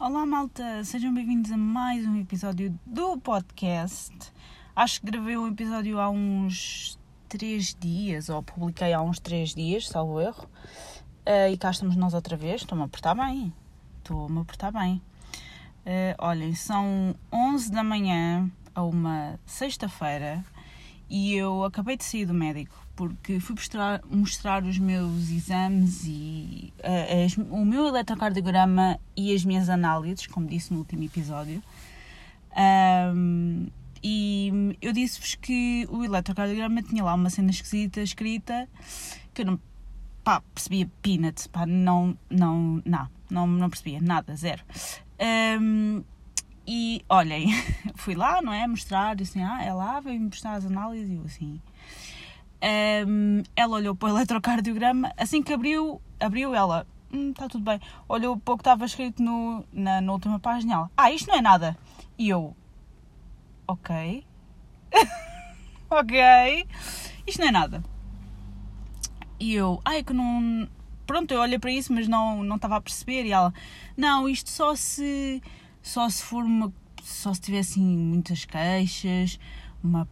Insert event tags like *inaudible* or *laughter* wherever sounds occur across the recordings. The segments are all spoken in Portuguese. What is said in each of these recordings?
Olá, malta! Sejam bem-vindos a mais um episódio do podcast. Acho que gravei um episódio há uns 3 dias, ou publiquei há uns 3 dias, salvo erro. Uh, e cá estamos nós outra vez. Estou-me a portar bem. Estou-me a portar bem. Uh, olhem, são 11 da manhã a uma sexta-feira e eu acabei de sair do médico porque fui mostrar, mostrar os meus exames e uh, as, o meu eletrocardiograma e as minhas análises, como disse no último episódio. Um, e eu disse-vos que o eletrocardiograma tinha lá uma cena esquisita escrita que eu não pá, percebia peanuts, pá, não, não, não, não, não percebia nada, zero. Um, e olhem, *laughs* fui lá, não é? Mostrar, assim, ah, é lá, veio mostrar as análises e eu assim. Um, ela olhou para o eletrocardiograma, assim que abriu, abriu ela, hum, está tudo bem. Olhou para o que estava escrito no, na, na última página, ela, ah, isto não é nada. E eu, ok, *laughs* ok, isto não é nada. E eu, ai, que não. Pronto, eu olhei para isso, mas não, não estava a perceber. E ela, não, isto só se. Só se for uma. Só se tivessem muitas queixas, uma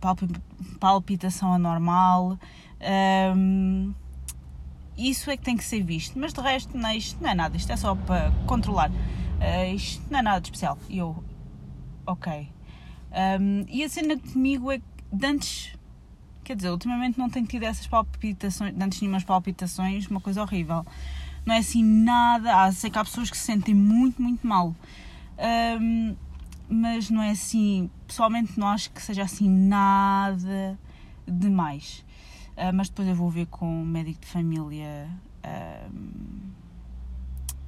palpitação anormal. Um, isso é que tem que ser visto, mas de resto, não, isto não é nada, isto é só para controlar. Uh, isto não é nada de especial. E eu, ok. Um, e a cena comigo é que antes, quer dizer, ultimamente não tenho tido essas palpitações, de antes tinha umas palpitações, uma coisa horrível. Não é assim nada, sei que há pessoas que se sentem muito, muito mal. Um, mas não é assim, pessoalmente não acho que seja assim nada demais. Uh, mas depois eu vou ver com o médico de família uh,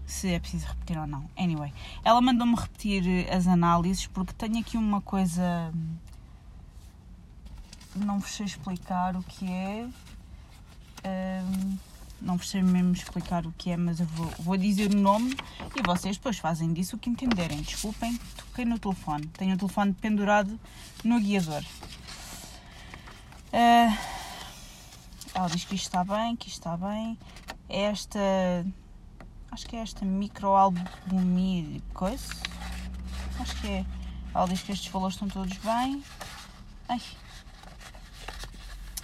se é preciso repetir ou não. Anyway, ela mandou-me repetir as análises porque tenho aqui uma coisa. Não vos sei explicar o que é. Uh, não sei mesmo explicar o que é, mas eu vou, vou dizer o nome e vocês depois fazem disso o que entenderem. Desculpem, toquei no telefone. Tenho o telefone pendurado no guiador. Uh, ela diz que isto está bem, que isto está bem. É esta. Acho que é esta microalbumir coisa. Acho que é. Ela diz que estes valores estão todos bem. Ai,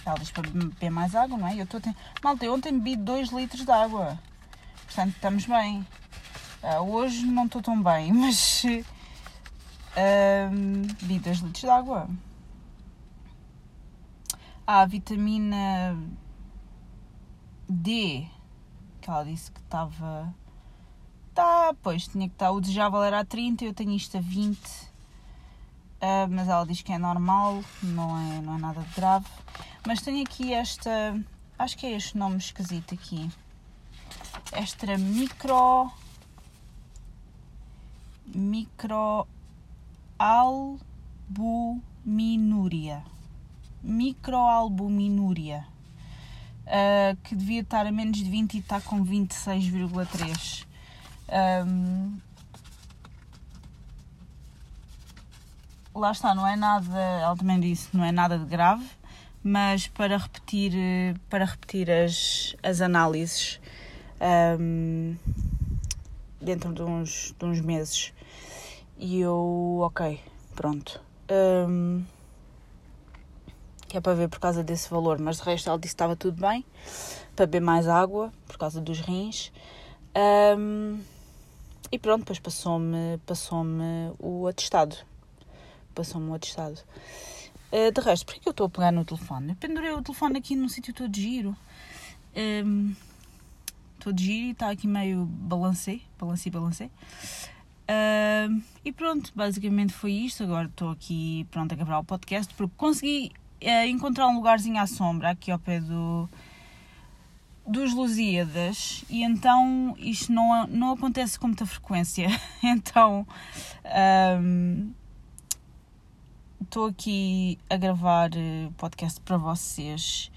ela diz para beber mais água, não é? Eu estou a Malta, eu ontem bebi 2 litros de água. Portanto, estamos bem. Uh, hoje não estou tão bem, *laughs* mas uh, bebi 2 litros de água. Há a vitamina D, que ela disse que estava. Tá, pois, tinha que estar. O desejável era a 30, eu tenho isto a 20. Ah, mas ela diz que é normal, não é, não é nada de grave. Mas tenho aqui esta. Acho que é este nome esquisito aqui. Esta micro. Microalbuminúria. Microalbuminúria. Uh, que devia estar a menos de 20 e está com 26,3. Um, lá está, não é nada, ela também disse, não é nada de grave, mas para repetir, para repetir as, as análises um, dentro de uns, de uns meses. E eu, ok, pronto. Um, que é para ver por causa desse valor, mas de resto ela disse que estava tudo bem, para beber mais água, por causa dos rins. Um, e pronto, depois passou-me passou o atestado. Passou-me o atestado. Uh, de resto, porquê que eu estou a pegar no telefone? Eu pendurei o telefone aqui num sítio todo giro. Um, ehm, todo giro e está aqui meio balancei, balancei, balancei. Uh, e pronto, basicamente foi isto. Agora estou aqui pronto a gravar o podcast porque consegui uh, encontrar um lugarzinho à sombra aqui ao pé do dos Lusíadas e então isto não, não acontece com muita frequência. *laughs* então um, ehm, estou aqui a gravar uh, podcast para vocês.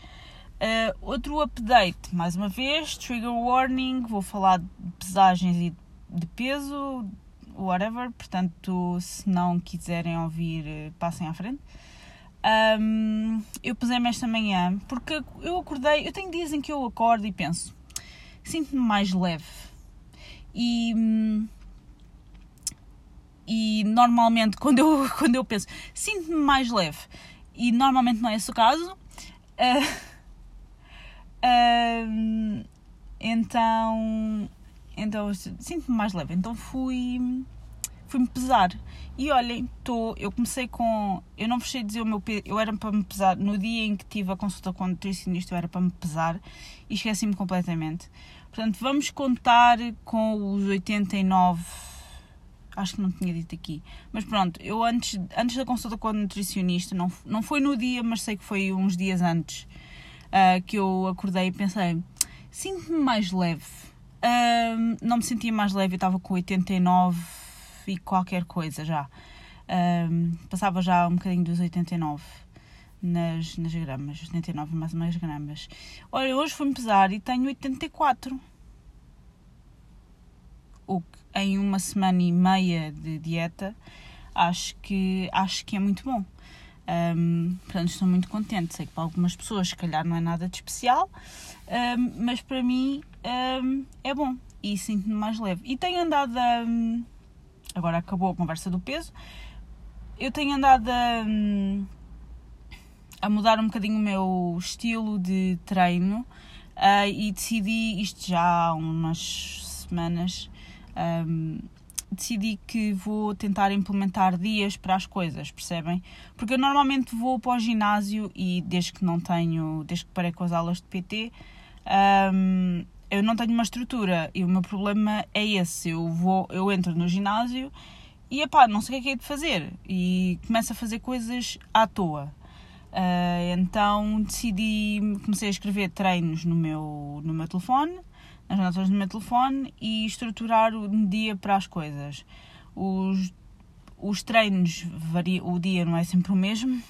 Uh, outro update, mais uma vez, trigger warning, vou falar de pesagens e de peso, whatever, portanto, se não quiserem ouvir, uh, passem à frente. Um, eu pusei-me esta manhã porque eu acordei, eu tenho dias em que eu acordo e penso, sinto-me mais leve. E, hum, e normalmente *laughs* quando eu, quando eu penso sinto-me mais leve e normalmente não é esse o caso, uh, uh, então, então sinto-me mais leve. Então fui fui-me pesar. E olhem, tô, eu comecei com. Eu não sei dizer o meu peso. Eu era para me pesar. No dia em que tive a consulta com o nutricionista, eu era para me pesar e esqueci-me completamente. Portanto, vamos contar com os 89. Acho que não tinha dito aqui. Mas pronto, eu antes, antes da consulta com o nutricionista, não, não foi no dia, mas sei que foi uns dias antes, uh, que eu acordei e pensei: sinto-me mais leve. Uh, não me sentia mais leve, eu estava com 89 e qualquer coisa já. Um, passava já um bocadinho dos 89 nas, nas gramas, 89 mais menos gramas. Olha, hoje fui-me pesar e tenho 84. O que em uma semana e meia de dieta acho que, acho que é muito bom. Um, portanto, estou muito contente. Sei que para algumas pessoas, se calhar, não é nada de especial, um, mas para mim um, é bom e sinto-me mais leve. E tenho andado a agora acabou a conversa do peso, eu tenho andado a, a mudar um bocadinho o meu estilo de treino uh, e decidi, isto já há umas semanas, um, decidi que vou tentar implementar dias para as coisas, percebem? Porque eu normalmente vou para o ginásio e desde que não tenho, desde que parei com as aulas de PT, um, eu não tenho uma estrutura e o meu problema é esse. Eu vou, eu entro no ginásio e epá, não sei o que é que é de fazer e começo a fazer coisas à toa. Uh, então decidi, comecei a escrever treinos no meu, no meu telefone, nas notas do meu telefone e estruturar o dia para as coisas. Os, os treinos, varia, o dia não é sempre o mesmo,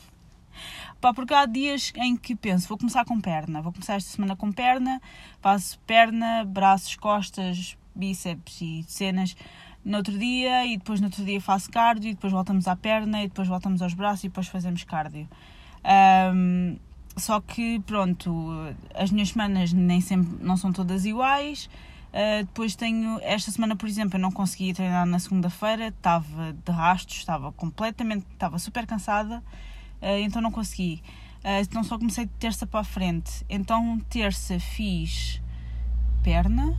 Pá, porque há dias em que penso, vou começar com perna, vou começar esta semana com perna, faço perna, braços, costas, bíceps e cenas no outro dia e depois no outro dia faço cardio e depois voltamos à perna e depois voltamos aos braços e depois fazemos cardio. Um, só que pronto, as minhas semanas nem sempre não são todas iguais. Uh, depois tenho esta semana, por exemplo, eu não conseguia treinar na segunda-feira, estava de rastros, estava completamente, estava super cansada uh, então não consegui. Uh, então só comecei de terça para a frente. Então terça fiz perna,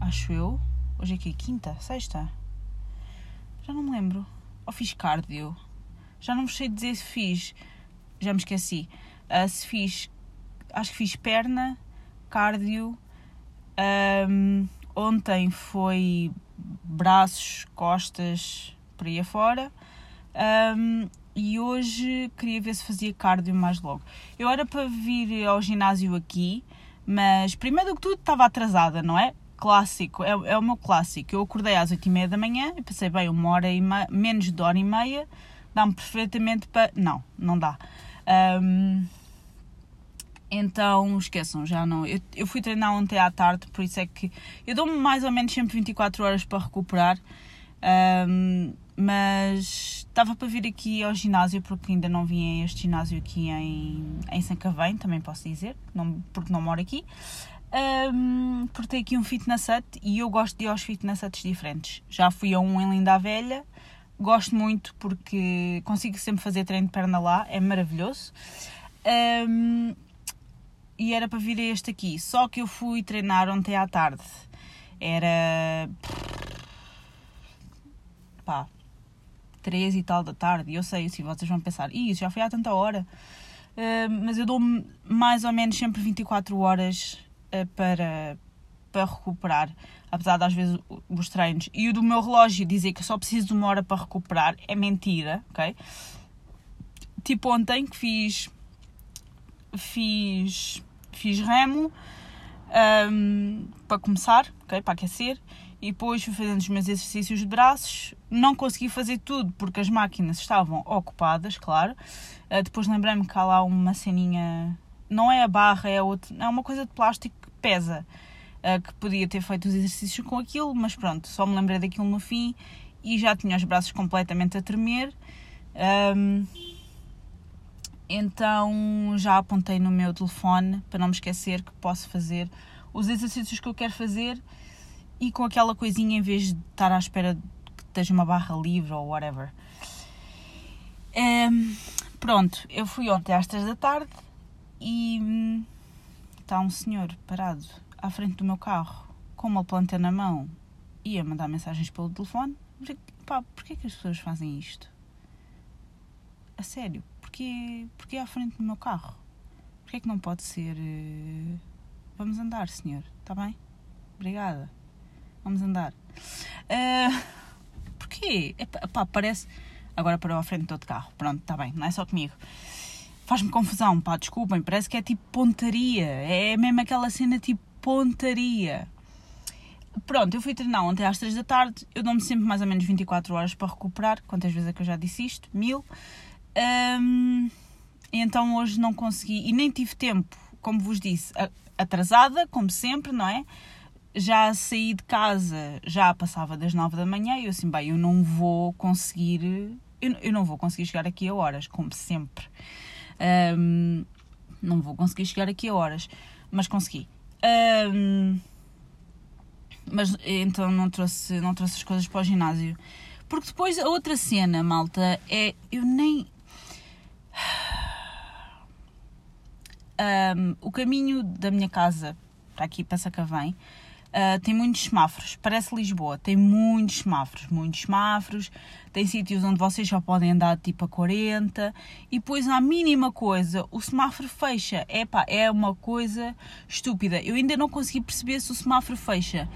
acho eu. Hoje é que é quinta, sexta? Já não me lembro. Ou fiz cardio? Já não me sei dizer se fiz. Já me esqueci. Uh, se fiz. Acho que fiz perna, cardio. Um, ontem foi braços, costas, por aí afora. Um, e hoje queria ver se fazia cardio mais logo. Eu era para vir ao ginásio aqui, mas primeiro do que tudo estava atrasada, não é? Clássico, é, é o meu clássico. Eu acordei às 8 e meia da manhã e pensei, bem, uma hora e meia, menos de hora e meia, dá-me perfeitamente para. Não, não dá. Um, então, esqueçam, já não. Eu, eu fui treinar ontem à tarde, por isso é que eu dou-me mais ou menos sempre 24 horas para recuperar. Um, mas estava para vir aqui ao ginásio porque ainda não vim a este ginásio aqui em, em Sancavém, também posso dizer, não, porque não moro aqui. Um, porque tem aqui um fitness hut e eu gosto de ir aos fitness huts diferentes. Já fui a um em Linda Velha, gosto muito porque consigo sempre fazer treino de perna lá, é maravilhoso. Um, e era para vir a este aqui, só que eu fui treinar ontem à tarde. Era. pá, três e tal da tarde. Eu sei, assim, vocês vão pensar, isso já foi há tanta hora. Uh, mas eu dou mais ou menos sempre 24 horas uh, para, para recuperar. Apesar de às vezes os treinos. E o do meu relógio dizer que só preciso de uma hora para recuperar é mentira, ok? Tipo ontem que fiz. Fiz. Fiz remo um, para começar, ok? Para aquecer e depois fui fazendo os meus exercícios de braços. Não consegui fazer tudo porque as máquinas estavam ocupadas, claro. Uh, depois lembrei-me que há lá uma ceninha, não é a barra, é, outra, é uma coisa de plástico que pesa. Uh, que podia ter feito os exercícios com aquilo, mas pronto, só me lembrei daquilo no fim e já tinha os braços completamente a tremer. Um, então já apontei no meu telefone para não me esquecer que posso fazer os exercícios que eu quero fazer e com aquela coisinha, em vez de estar à espera que esteja uma barra livre ou whatever. Ehm, pronto, eu fui ontem às 3 da tarde e está um senhor parado à frente do meu carro com uma planta na mão e a mandar mensagens pelo telefone. Pá, porquê que as pessoas fazem isto? A sério, porquê, porquê à frente do meu carro? Porquê que não pode ser... Uh... Vamos andar, senhor, está bem? Obrigada. Vamos andar. Uh... *laughs* Porquê? Epá, parece... Agora parou à frente do outro carro. Pronto, está bem, não é só comigo faz-me confusão, pá, desculpem, parece que é tipo pontaria, é mesmo aquela cena tipo pontaria. Pronto, eu fui treinar ontem às 3 da tarde, eu dou-me sempre mais ou menos 24 horas para recuperar, quantas vezes é que eu já disse isto? Mil. Um, então hoje não consegui, e nem tive tempo, como vos disse, atrasada, como sempre, não é? Já saí de casa, já passava das 9 da manhã, e eu assim, bem, eu não vou conseguir, eu, eu não vou conseguir chegar aqui a horas, como sempre. Um, não vou conseguir chegar aqui a horas, mas consegui. Um, mas então não trouxe, não trouxe as coisas para o ginásio. Porque depois a outra cena, malta, é. Eu nem. Um, o caminho da minha casa para aqui, para Sacavém, Uh, tem muitos semáforos, parece Lisboa, tem muitos semáforos, muitos semáforos, tem sítios onde vocês só podem andar tipo a 40 e depois à mínima coisa o semáforo fecha. Epá, é uma coisa estúpida. Eu ainda não consegui perceber se o semáforo fecha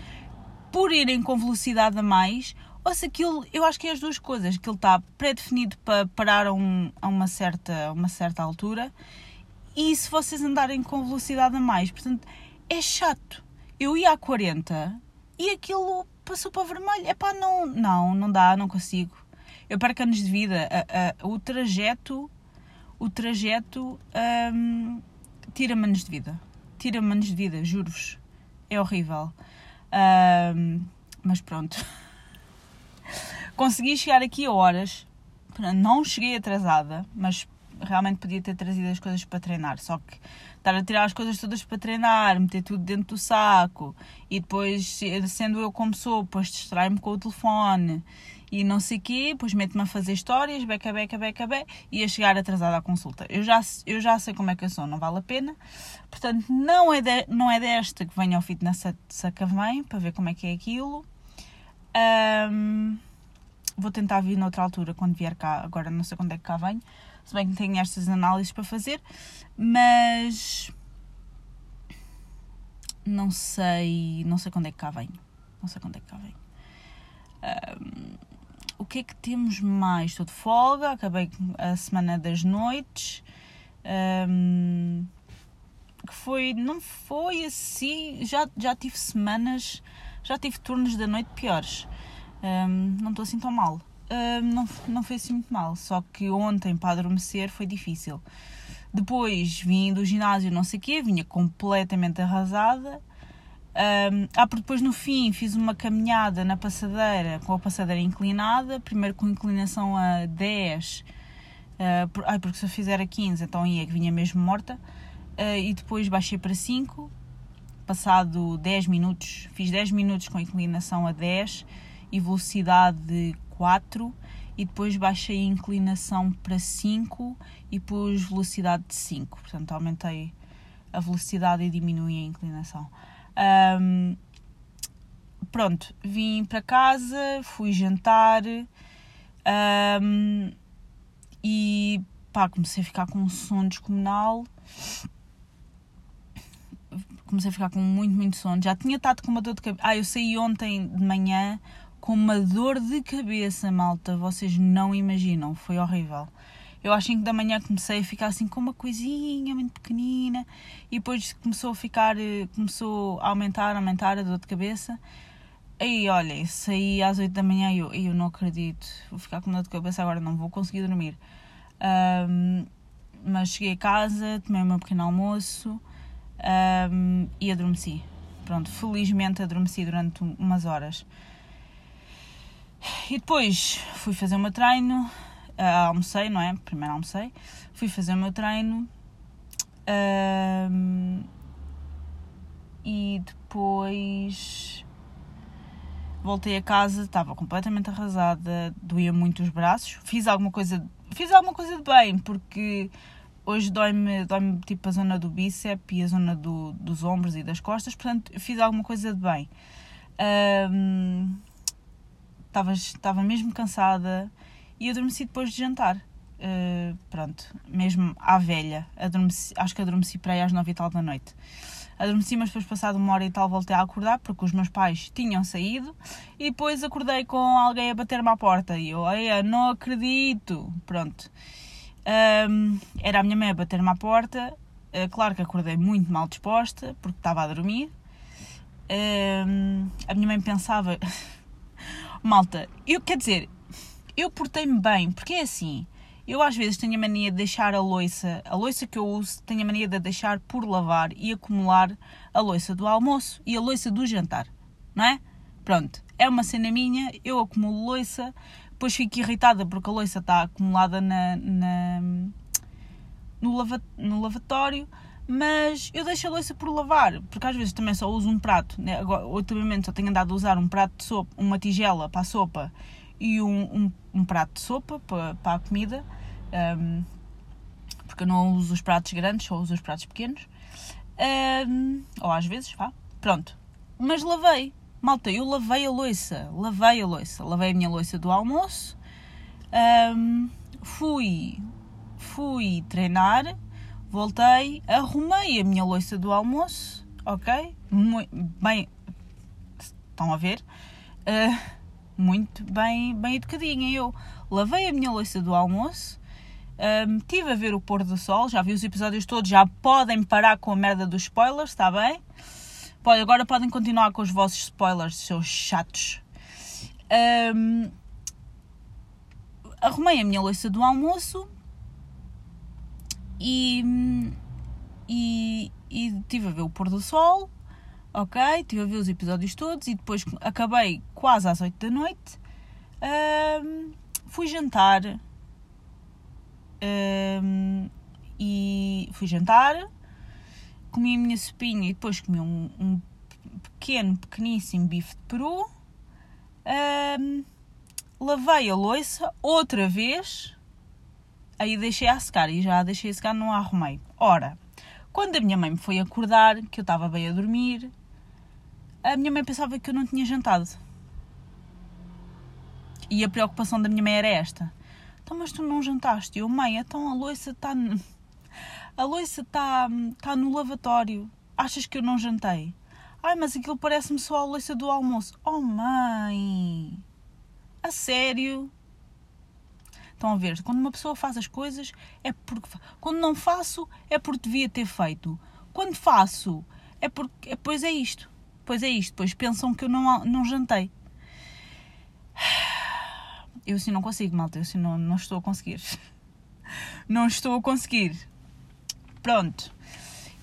por irem com velocidade a mais ou se aquilo, eu acho que é as duas coisas, que ele está pré-definido para parar a, um, a uma, certa, uma certa altura e se vocês andarem com velocidade a mais. Portanto, é chato eu ia a 40 e aquilo passou para vermelho. É pá, não, não, não dá, não consigo. Eu perco anos de vida. o trajeto, o trajeto um, tira-me anos de vida. Tira-me anos de vida, juro-vos. É horrível. Um, mas pronto. *laughs* Consegui chegar aqui a horas. Não cheguei atrasada, mas realmente podia ter trazido as coisas para treinar. Só que estar a tirar as coisas todas para treinar, meter tudo dentro do saco e depois, sendo eu como sou, depois distrai-me com o telefone e não sei o quê, depois mete-me a fazer histórias, beca, beca, beca, beca, e a chegar atrasada à consulta. Eu já, eu já sei como é que eu sou, não vale a pena. Portanto, não é, de, não é desta que venho ao fitness Sacavém, para ver como é que é aquilo. Um, vou tentar vir noutra altura, quando vier cá, agora não sei quando é que cá venho se bem que tenho estas análises para fazer, mas não sei, não sei quando é que cá venho. Não sei quando é que cá venho. Um, o que é que temos mais? Estou de folga, acabei a semana das noites. Um, que foi, não foi assim, já, já tive semanas, já tive turnos da noite piores. Um, não estou assim tão mal não, não foi assim muito mal. Só que ontem para adormecer foi difícil. Depois vim do ginásio, não sei o quê, vinha completamente arrasada. Um, ah, porque depois no fim fiz uma caminhada na passadeira com a passadeira inclinada, primeiro com inclinação a 10, uh, ah, por, ai, porque se eu fizer a 15 então ia que vinha mesmo morta, uh, e depois baixei para 5, passado 10 minutos, fiz 10 minutos com inclinação a 10 e velocidade 4 e depois baixei a inclinação para 5 e pus velocidade de 5. Portanto, aumentei a velocidade e diminui a inclinação. Um, pronto, vim para casa, fui jantar um, e pá, comecei a ficar com um sono descomunal. Comecei a ficar com muito, muito sono. Já tinha estado com uma dor de cabeça. Ah, eu saí ontem de manhã com uma dor de cabeça, malta. Vocês não imaginam, foi horrível. Eu às 5 da manhã comecei a ficar assim com uma coisinha muito pequenina e depois começou a ficar, eh, começou a aumentar, aumentar a dor de cabeça. Aí, olhem, saí às 8 da manhã e eu, eu não acredito, vou ficar com dor de cabeça agora, não vou conseguir dormir. Um, mas cheguei a casa, tomei o meu pequeno almoço um, e adormeci. Pronto, felizmente adormeci durante umas horas. E depois fui fazer o meu treino, uh, almocei, não é? Primeiro almocei, fui fazer o meu treino uh, e depois. Voltei a casa, estava completamente arrasada, doía muito os braços. Fiz alguma coisa, fiz alguma coisa de bem, porque hoje dói-me dói tipo a zona do bíceps e a zona do, dos ombros e das costas, portanto fiz alguma coisa de bem. Estava mesmo cansada e adormeci depois de jantar. Uh, pronto, mesmo à velha. Adormeci, acho que adormeci para aí às nove e tal da noite. Adormeci, mas depois, passado uma hora e tal, voltei a acordar porque os meus pais tinham saído e depois acordei com alguém a bater-me à porta e eu, Eia, não acredito. Pronto. Era a minha mãe a bater-me à porta. Uh, claro que acordei muito mal disposta porque estava a dormir. A minha mãe pensava, *laughs* malta, eu quer dizer, eu portei-me bem porque é assim. Eu às vezes tenho a mania de deixar a louça, a louça que eu uso, tenho a mania de deixar por lavar e acumular a louça do almoço e a louça do jantar, não é? Pronto, é uma cena minha, eu acumulo louça, depois fico irritada porque a louça está acumulada na, na no, lava, no lavatório, mas eu deixo a louça por lavar, porque às vezes também só uso um prato. Né? Agora, ultimamente só tenho andado a usar um prato de sopa, uma tigela para a sopa e um, um, um prato de sopa para, para a comida um, porque eu não uso os pratos grandes, só uso os pratos pequenos. Um, ou às vezes, vá, pronto. Mas lavei, malta, eu lavei a louça, lavei a louça, lavei a minha louça do almoço, um, fui, fui treinar, voltei, arrumei a minha louça do almoço, ok? Muito, bem, estão a ver? Uh, muito bem, bem educadinha eu. Lavei a minha louça do almoço, um, tive a ver o pôr do sol, já vi os episódios todos, já podem parar com a merda dos spoilers, está bem? Pode, agora podem continuar com os vossos spoilers, seus chatos. Um, arrumei a minha louça do almoço e, e, e tive a ver o pôr do sol, ok? Tive a ver os episódios todos e depois acabei quase às 8 da noite. Um, fui jantar um, e fui jantar, comi a minha sopinha e depois comi um, um pequeno, pequeníssimo bife de peru. Um, lavei a louça outra vez, aí deixei a secar e já a deixei a secar, não a arrumei. Ora, quando a minha mãe me foi acordar, que eu estava bem a dormir, a minha mãe pensava que eu não tinha jantado. E a preocupação da minha mãe era esta: então, mas tu não jantaste? Eu, mãe, então a louça está. A louça está tá no lavatório. Achas que eu não jantei? Ai, mas aquilo parece-me só a louça do almoço. Oh, mãe! A sério? Estão a ver? Quando uma pessoa faz as coisas é porque. Quando não faço é porque devia ter feito. Quando faço é porque. É, pois é isto. Pois é isto. Pois pensam que eu não, não jantei. Eu assim não consigo, malta. Eu assim não, não estou a conseguir. *laughs* não estou a conseguir. Pronto.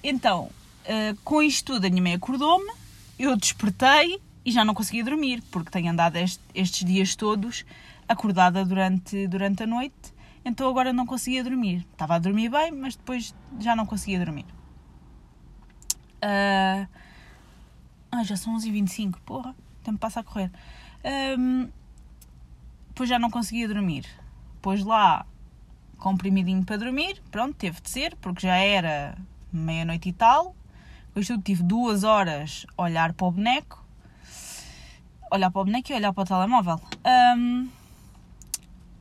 Então, uh, com isto tudo, a minha mãe acordou-me, eu despertei e já não conseguia dormir, porque tenho andado este, estes dias todos acordada durante, durante a noite, então agora não conseguia dormir. Estava a dormir bem, mas depois já não conseguia dormir. Uh... Ah, já são 11h25, porra, o tempo passa a correr. Um, depois já não conseguia dormir. Pôs lá comprimidinho para dormir, pronto, teve de ser, porque já era meia-noite e tal. Com isto tive duas horas a olhar para o boneco, olhar para o boneco e olhar para o telemóvel. Um,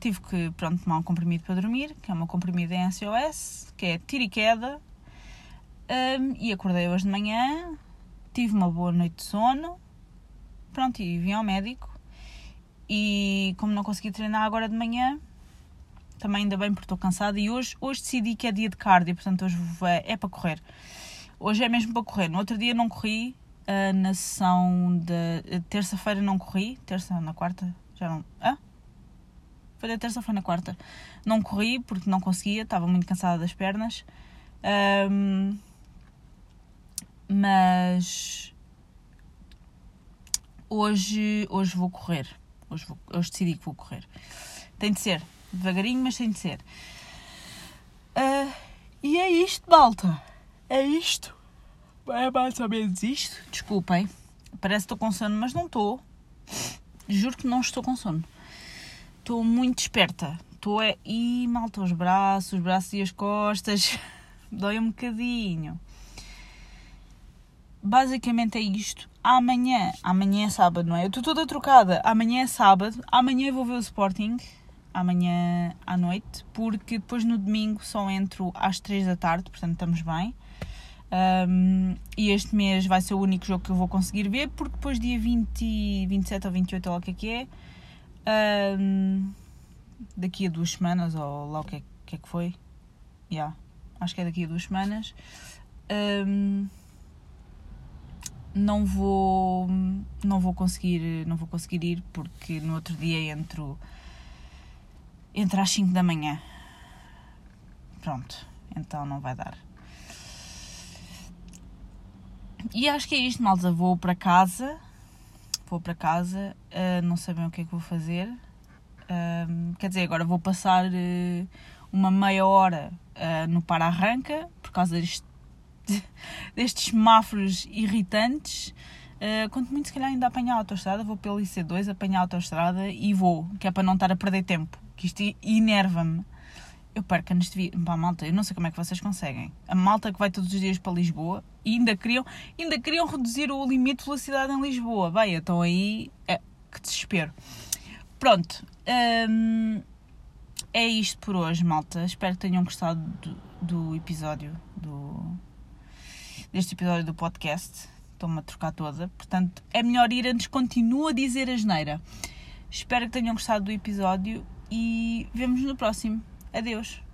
tive que, pronto, tomar um comprimido para dormir, que é uma comprimida em SOS, que é tiro e queda. Um, e acordei hoje de manhã, tive uma boa noite de sono, pronto, e vim ao médico e como não consegui treinar agora de manhã, também ainda bem porque estou cansada. E hoje, hoje decidi que é dia de cardio, portanto hoje é, é para correr. Hoje é mesmo para correr. No outro dia não corri, uh, na sessão de terça-feira não corri, terça, na quarta, já não. Ah? Foi da terça, foi na quarta. Não corri porque não conseguia, estava muito cansada das pernas. Um, mas hoje, hoje vou correr. Hoje, vou, hoje decidi que vou correr. Tem de ser. Devagarinho, mas tem de ser. Uh, e é isto, malta. É isto. É mais ou menos isto. Desculpem. Parece que estou com sono, mas não estou. juro que não estou com sono. Estou muito esperta. Estou é. Ih, malta, os braços, os braços e as costas. *laughs* Dói um bocadinho. Basicamente é isto. Amanhã, amanhã é sábado, não é? Eu estou toda trocada. Amanhã é sábado. Amanhã vou ver o Sporting. Amanhã à noite. Porque depois no domingo só entro às 3 da tarde. Portanto, estamos bem. Um, e este mês vai ser o único jogo que eu vou conseguir ver, porque depois dia 20, 27 ou 28, ou o que é que é, um, daqui a duas semanas, ou lá o que é que, é que foi, yeah, acho que é daqui a duas semanas, um, não vou não vou conseguir não vou conseguir ir porque no outro dia entro entro às 5 da manhã pronto então não vai dar e acho que é isto, malta. Vou para casa. Vou para casa. Uh, não sei bem o que é que vou fazer. Uh, quer dizer, agora vou passar uh, uma meia hora no para-arranca por causa deste, *laughs* destes semáforos irritantes. quanto muito, se calhar, ainda apanhar a autostrada. Vou pelo IC2, apanhar a autostrada e vou, que é para não estar a perder tempo. Que isto enerva-me eu perco neste vídeo. Pá, malta, eu não sei como é que vocês conseguem. A malta que vai todos os dias para Lisboa e ainda queriam, ainda queriam reduzir o limite de velocidade em Lisboa. Bem, então aí. É, que desespero. Pronto. Hum, é isto por hoje, malta. Espero que tenham gostado do, do episódio. Do, deste episódio do podcast. Estou-me a trocar toda. Portanto, é melhor ir antes. Continua a dizer a geneira. Espero que tenham gostado do episódio e vemos no próximo. Adeus.